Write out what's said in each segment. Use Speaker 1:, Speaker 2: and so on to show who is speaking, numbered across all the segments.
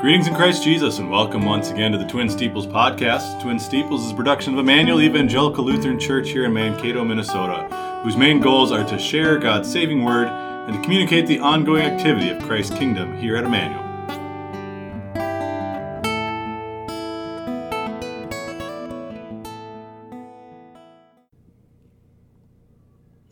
Speaker 1: Greetings in Christ Jesus, and welcome once again to the Twin Steeples podcast. Twin Steeples is a production of Emmanuel Evangelical Lutheran Church here in Mankato, Minnesota, whose main goals are to share God's saving word and to communicate the ongoing activity of Christ's kingdom here at Emmanuel.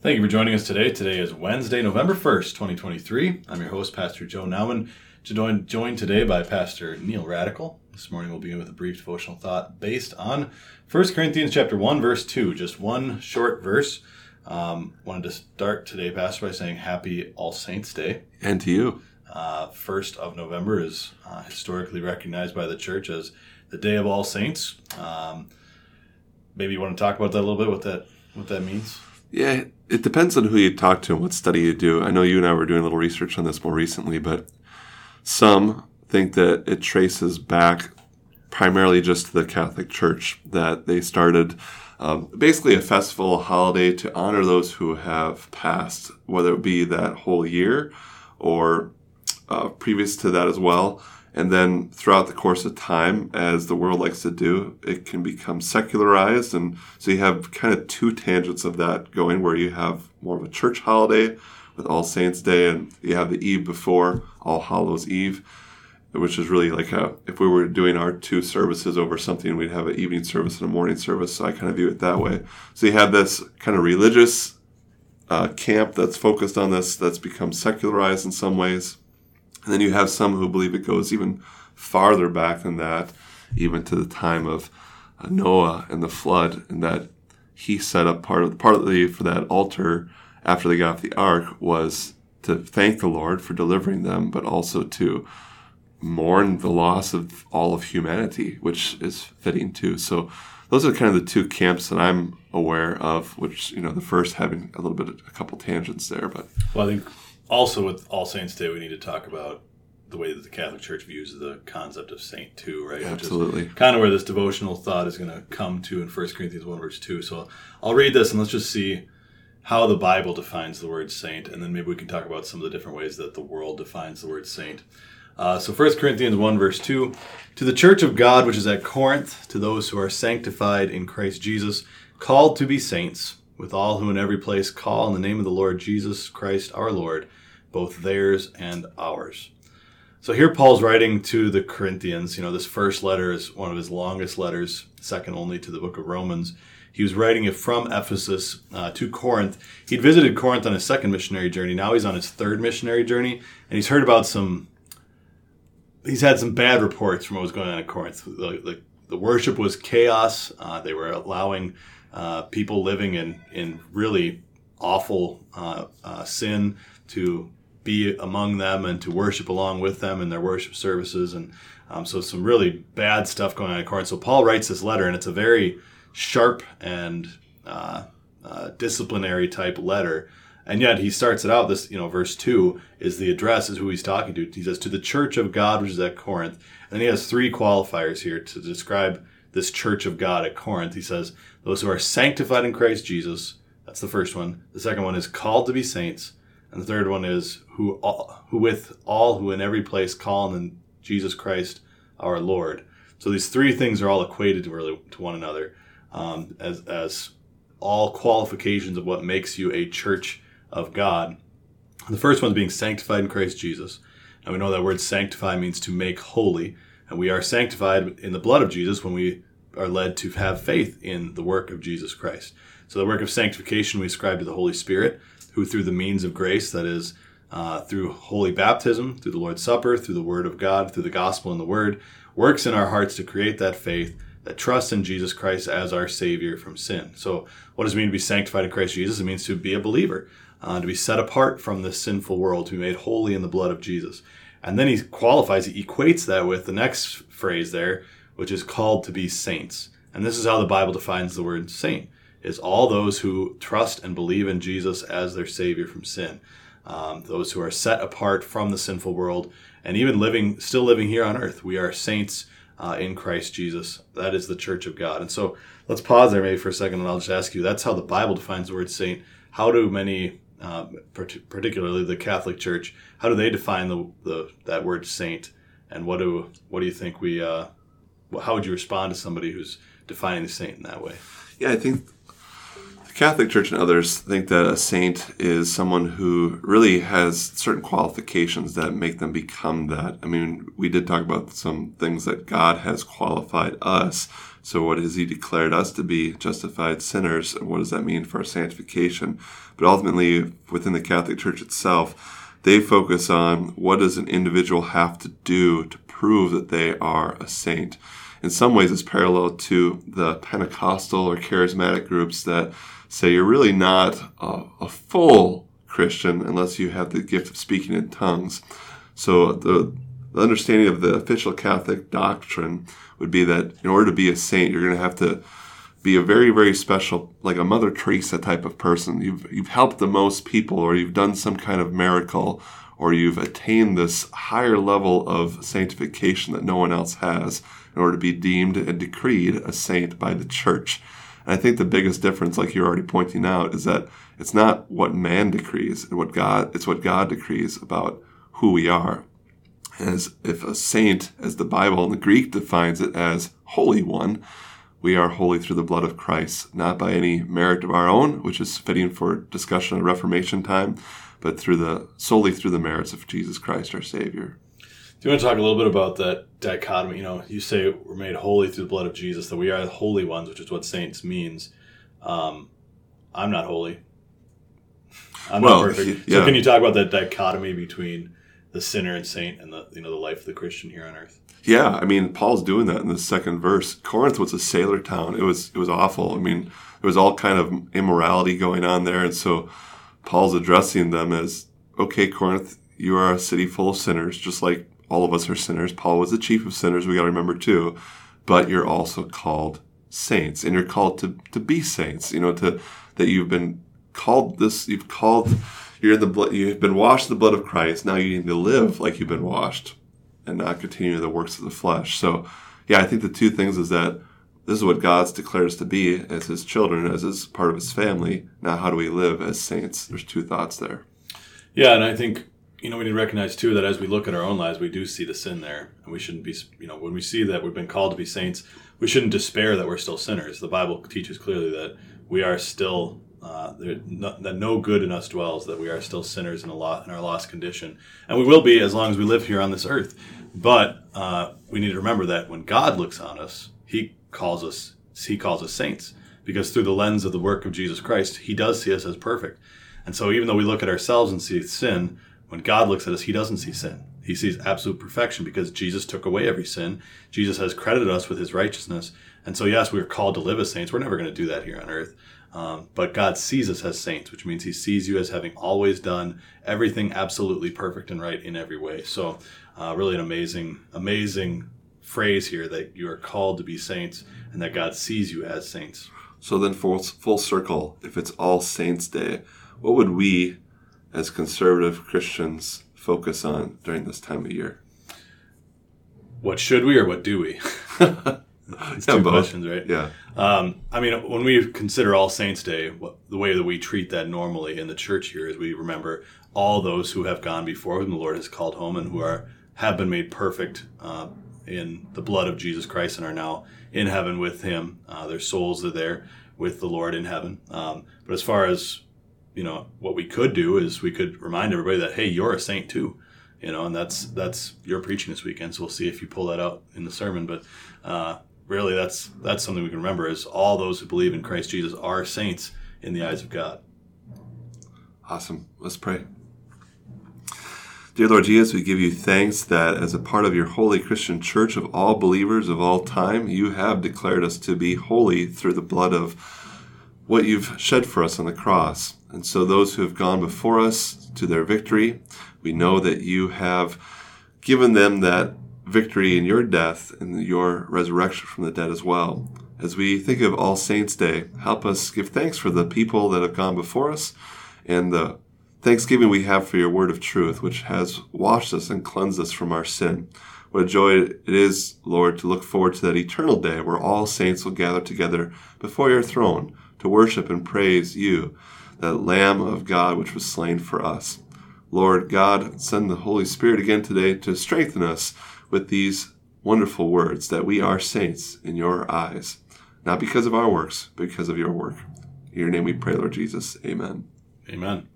Speaker 1: Thank you for joining us today. Today is Wednesday, November 1st, 2023. I'm your host, Pastor Joe Nauman. Joined, joined today by Pastor Neil Radical. This morning we'll begin with a brief devotional thought based on 1 Corinthians chapter 1, verse 2. Just one short verse. Um, wanted to start today, Pastor, by saying Happy All Saints Day.
Speaker 2: And to you.
Speaker 1: Uh, 1st of November is uh, historically recognized by the church as the Day of All Saints. Um, maybe you want to talk about that a little bit, what that, what that means?
Speaker 2: Yeah, it depends on who you talk to and what study you do. I know you and I were doing a little research on this more recently, but some think that it traces back primarily just to the Catholic Church, that they started um, basically a festival, a holiday to honor those who have passed, whether it be that whole year or uh, previous to that as well. And then throughout the course of time, as the world likes to do, it can become secularized. And so you have kind of two tangents of that going where you have more of a church holiday with All Saints Day, and you have the eve before All Hallows Eve, which is really like a if we were doing our two services over something, we'd have an evening service and a morning service. So I kind of view it that way. So you have this kind of religious uh, camp that's focused on this, that's become secularized in some ways, and then you have some who believe it goes even farther back than that, even to the time of uh, Noah and the flood, and that he set up part of partly for that altar after they got off the ark was to thank the Lord for delivering them, but also to mourn the loss of all of humanity, which is fitting too. So those are kind of the two camps that I'm aware of, which, you know, the first having a little bit, a couple tangents there, but.
Speaker 1: Well, I think also with All Saints Day, we need to talk about the way that the Catholic Church views the concept of saint too, right?
Speaker 2: Absolutely.
Speaker 1: kind of where this devotional thought is going to come to in 1 Corinthians 1 verse 2. So I'll read this and let's just see how the Bible defines the word saint, and then maybe we can talk about some of the different ways that the world defines the word saint. Uh, so 1 Corinthians 1, verse 2 To the church of God which is at Corinth, to those who are sanctified in Christ Jesus, called to be saints, with all who in every place call in the name of the Lord Jesus Christ our Lord, both theirs and ours. So here Paul's writing to the Corinthians. You know, this first letter is one of his longest letters, second only to the book of Romans. He was writing it from Ephesus uh, to Corinth. He'd visited Corinth on his second missionary journey. Now he's on his third missionary journey, and he's heard about some. He's had some bad reports from what was going on in Corinth. The, the, the worship was chaos. Uh, they were allowing uh, people living in in really awful uh, uh, sin to be among them and to worship along with them in their worship services, and um, so some really bad stuff going on in Corinth. So Paul writes this letter, and it's a very sharp and uh, uh, disciplinary type letter. And yet he starts it out. This, you know, verse two is the address is who he's talking to. He says to the church of God, which is at Corinth. And he has three qualifiers here to describe this church of God at Corinth. He says those who are sanctified in Christ Jesus. That's the first one. The second one is called to be saints, and the third one is who all, who with all who in every place call on Jesus Christ our Lord. So these three things are all equated to really to one another um, as, as all qualifications of what makes you a church of God. The first one is being sanctified in Christ Jesus. And we know that word sanctify means to make holy. And we are sanctified in the blood of Jesus when we are led to have faith in the work of Jesus Christ. So the work of sanctification we ascribe to the Holy Spirit, who through the means of grace, that is, uh, through holy baptism, through the Lord's Supper, through the Word of God, through the gospel and the Word, works in our hearts to create that faith that trust in Jesus Christ as our Savior from sin. So, what does it mean to be sanctified in Christ Jesus? It means to be a believer, uh, to be set apart from this sinful world, to be made holy in the blood of Jesus. And then he qualifies, he equates that with the next phrase there, which is called to be saints. And this is how the Bible defines the word saint is all those who trust and believe in Jesus as their Savior from sin. Um, those who are set apart from the sinful world and even living, still living here on earth. We are saints uh, in Christ Jesus. That is the church of God. And so let's pause there maybe for a second and I'll just ask you that's how the Bible defines the word saint. How do many, uh, particularly the Catholic Church, how do they define the, the that word saint And what do what do you think we? Uh, how would you respond to somebody who's defining the saint in that way?
Speaker 2: Yeah, I think Catholic Church and others think that a saint is someone who really has certain qualifications that make them become that. I mean, we did talk about some things that God has qualified us. So, what has He declared us to be? Justified sinners. And what does that mean for our sanctification? But ultimately, within the Catholic Church itself, they focus on what does an individual have to do to prove that they are a saint in some ways it's parallel to the Pentecostal or charismatic groups that say you're really not a, a full Christian unless you have the gift of speaking in tongues. So the, the understanding of the official Catholic doctrine would be that in order to be a saint, you're going to have to be a very, very special, like a Mother Teresa type of person. You've, you've helped the most people, or you've done some kind of miracle, or you've attained this higher level of sanctification that no one else has in order to be deemed and decreed a saint by the church. And I think the biggest difference, like you're already pointing out, is that it's not what man decrees and what God, it's what God decrees about who we are. As if a saint, as the Bible in the Greek defines it as holy one, we are holy through the blood of Christ, not by any merit of our own, which is fitting for discussion at Reformation time, but through the solely through the merits of Jesus Christ our Savior.
Speaker 1: You want to talk a little bit about that dichotomy? You know, you say we're made holy through the blood of Jesus, that we are the holy ones, which is what saints means. Um, I'm not holy. I'm well, not perfect. Yeah. So can you talk about that dichotomy between the sinner and saint and the you know the life of the Christian here on earth?
Speaker 2: Yeah, I mean Paul's doing that in the second verse. Corinth was a sailor town. It was it was awful. I mean, there was all kind of immorality going on there, and so Paul's addressing them as, okay, Corinth, you are a city full of sinners, just like all of us are sinners. Paul was the chief of sinners, we got to remember too. But you're also called saints, and you're called to, to be saints, you know, to that you've been called this, you've called, you're the blood, you've been washed the blood of Christ. Now you need to live like you've been washed and not continue the works of the flesh. So, yeah, I think the two things is that this is what God's declared us to be as His children, as His part of His family. Now, how do we live as saints? There's two thoughts there.
Speaker 1: Yeah, and I think you know, we need to recognize too that as we look at our own lives, we do see the sin there, and we shouldn't be, you know, when we see that we've been called to be saints, we shouldn't despair that we're still sinners. The Bible teaches clearly that we are still uh, no, that no good in us dwells, that we are still sinners in a lot in our lost condition, and we will be as long as we live here on this earth. But uh, we need to remember that when God looks on us, He calls us He calls us saints because through the lens of the work of Jesus Christ, He does see us as perfect. And so, even though we look at ourselves and see sin, when God looks at us, he doesn't see sin. He sees absolute perfection because Jesus took away every sin. Jesus has credited us with his righteousness. And so, yes, we're called to live as saints. We're never going to do that here on earth. Um, but God sees us as saints, which means he sees you as having always done everything absolutely perfect and right in every way. So, uh, really an amazing, amazing phrase here that you are called to be saints and that God sees you as saints.
Speaker 2: So, then, full, full circle, if it's All Saints' Day, what would we as conservative Christians focus on during this time of year?
Speaker 1: What should we or what do we? it's two questions, right?
Speaker 2: Yeah.
Speaker 1: Um, I mean, when we consider All Saints' Day, what, the way that we treat that normally in the church here is we remember all those who have gone before, whom the Lord has called home, and who are have been made perfect uh, in the blood of Jesus Christ and are now in heaven with Him. Uh, their souls are there with the Lord in heaven. Um, but as far as you know, what we could do is we could remind everybody that hey, you're a saint too, you know, and that's that's your preaching this weekend. So we'll see if you pull that out in the sermon. But uh, really, that's that's something we can remember: is all those who believe in Christ Jesus are saints in the eyes of God.
Speaker 2: Awesome. Let's pray. Dear Lord Jesus, we give you thanks that as a part of your holy Christian church of all believers of all time, you have declared us to be holy through the blood of what you've shed for us on the cross. And so, those who have gone before us to their victory, we know that you have given them that victory in your death and your resurrection from the dead as well. As we think of All Saints' Day, help us give thanks for the people that have gone before us and the thanksgiving we have for your word of truth, which has washed us and cleansed us from our sin. What a joy it is, Lord, to look forward to that eternal day where all saints will gather together before your throne to worship and praise you that Lamb of God which was slain for us. Lord God, send the Holy Spirit again today to strengthen us with these wonderful words that we are saints in your eyes, not because of our works, but because of your work. In your name we pray, Lord Jesus. Amen.
Speaker 1: Amen.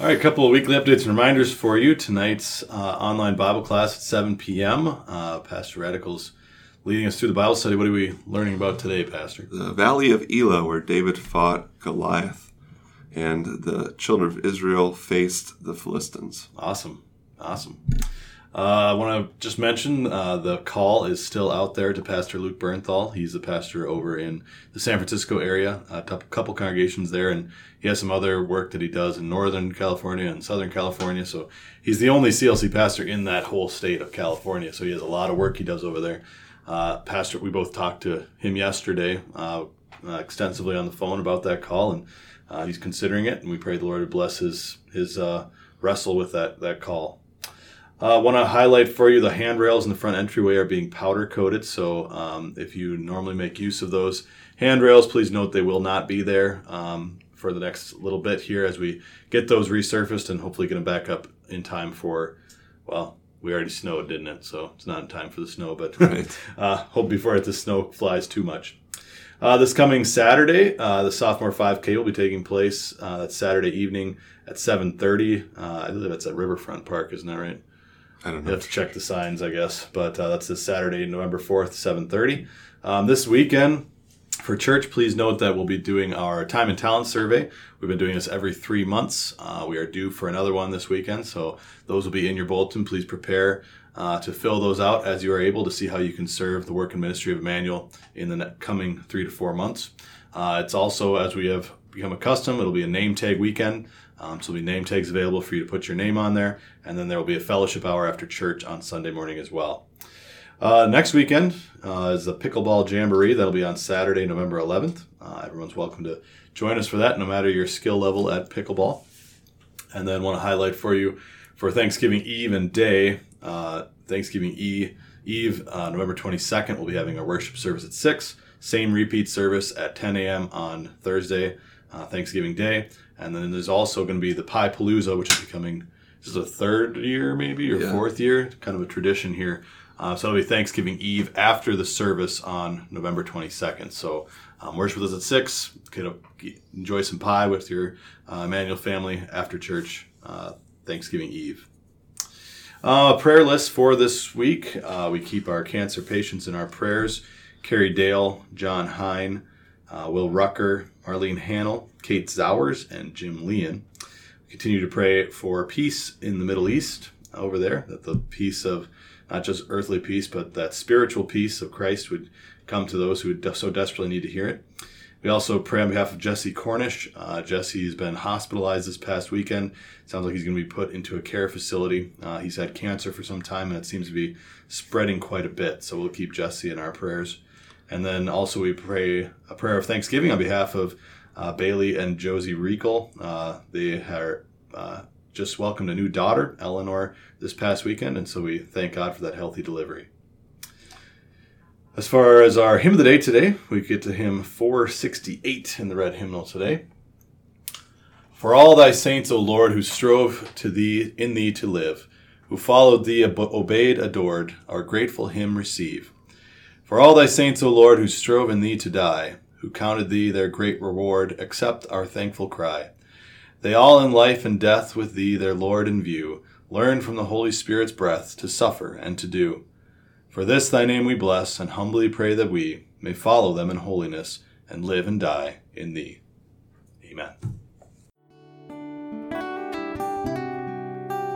Speaker 1: All right, a couple of weekly updates and reminders for you. Tonight's uh, online Bible class at 7 p.m. Uh, Pastor Radical's leading us through the Bible study. What are we learning about today, Pastor?
Speaker 2: The Valley of Elah, where David fought Goliath and the children of Israel faced the Philistines.
Speaker 1: Awesome. Awesome. Uh, I want to just mention uh, the call is still out there to Pastor Luke Bernthal. He's the pastor over in the San Francisco area, a couple congregations there, and he has some other work that he does in Northern California and Southern California. So he's the only CLC pastor in that whole state of California. So he has a lot of work he does over there. Uh, pastor, we both talked to him yesterday uh, uh, extensively on the phone about that call, and uh, he's considering it, and we pray the Lord to bless his his wrestle with that that call. I uh, want to highlight for you the handrails in the front entryway are being powder coated. So um, if you normally make use of those handrails, please note they will not be there um, for the next little bit here as we get those resurfaced and hopefully get them back up in time for, well, we already snowed, didn't it? So it's not in time for the snow, but right. uh, hope before it, the snow flies too much. Uh, this coming Saturday, uh, the sophomore 5K will be taking place. Uh, that's Saturday evening at 7:30. Uh, I believe that's at Riverfront Park, isn't that right?
Speaker 2: I don't know.
Speaker 1: You have to check the signs, I guess. But uh, that's this Saturday, November 4th, 7.30. Um, this weekend, for church, please note that we'll be doing our time and talent survey. We've been doing this every three months. Uh, we are due for another one this weekend, so those will be in your bulletin. Please prepare uh, to fill those out as you are able to see how you can serve the work and ministry of Emmanuel in the coming three to four months. Uh, it's also, as we have become accustomed, it'll be a name tag weekend. Um, so there'll be name tags available for you to put your name on there, and then there will be a fellowship hour after church on Sunday morning as well. Uh, next weekend uh, is the Pickleball Jamboree. That'll be on Saturday, November 11th. Uh, everyone's welcome to join us for that, no matter your skill level at pickleball. And then want to highlight for you for Thanksgiving Eve and Day, uh, Thanksgiving Eve, Eve uh, November 22nd, we'll be having a worship service at 6. Same repeat service at 10 a.m. on Thursday, uh, Thanksgiving Day. And then there's also going to be the Pie Palooza, which is becoming this is a third year maybe or yeah. fourth year, kind of a tradition here. Uh, so it'll be Thanksgiving Eve after the service on November 22nd. So um, worship with us at six. Get a, enjoy some pie with your uh, Emmanuel family after church uh, Thanksgiving Eve. Uh, prayer list for this week. Uh, we keep our cancer patients in our prayers. Carrie Dahle, John Hein, uh, Will Roettger, Marlene Hanel, Kate Sauers, and Jim Lien. We continue to pray for peace in the Middle East over there, that the peace of not just earthly peace, but that spiritual peace of Christ would come to those who so desperately need to hear it. We also pray on behalf of Jesse Cornish. Uh, Jesse's been hospitalized this past weekend. Sounds like he's going to be put into a care facility. Uh, he's had cancer for some time, and it seems to be spreading quite a bit. So we'll keep Jesse in our prayers. And then also we pray a prayer of thanksgiving on behalf of uh, Bailey and Josie Reichel. Uh, they are uh, just welcomed a new daughter, Eleanor, this past weekend, and so we thank God for that healthy delivery. As far as our hymn of the day today, we get to hymn 468 in the red hymnal today. For all thy saints, O Lord, who strove to thee in thee to live, who followed thee, obeyed, adored, our grateful hymn receive. For all thy saints, O Lord, who strove in thee to die, who counted thee their great reward, accept our thankful cry. They all in life and death with thee, their Lord in view, learn from the Holy Spirit's breath to suffer and to do. For this thy name we bless, and humbly pray that we may follow them in holiness and live and die in thee. Amen.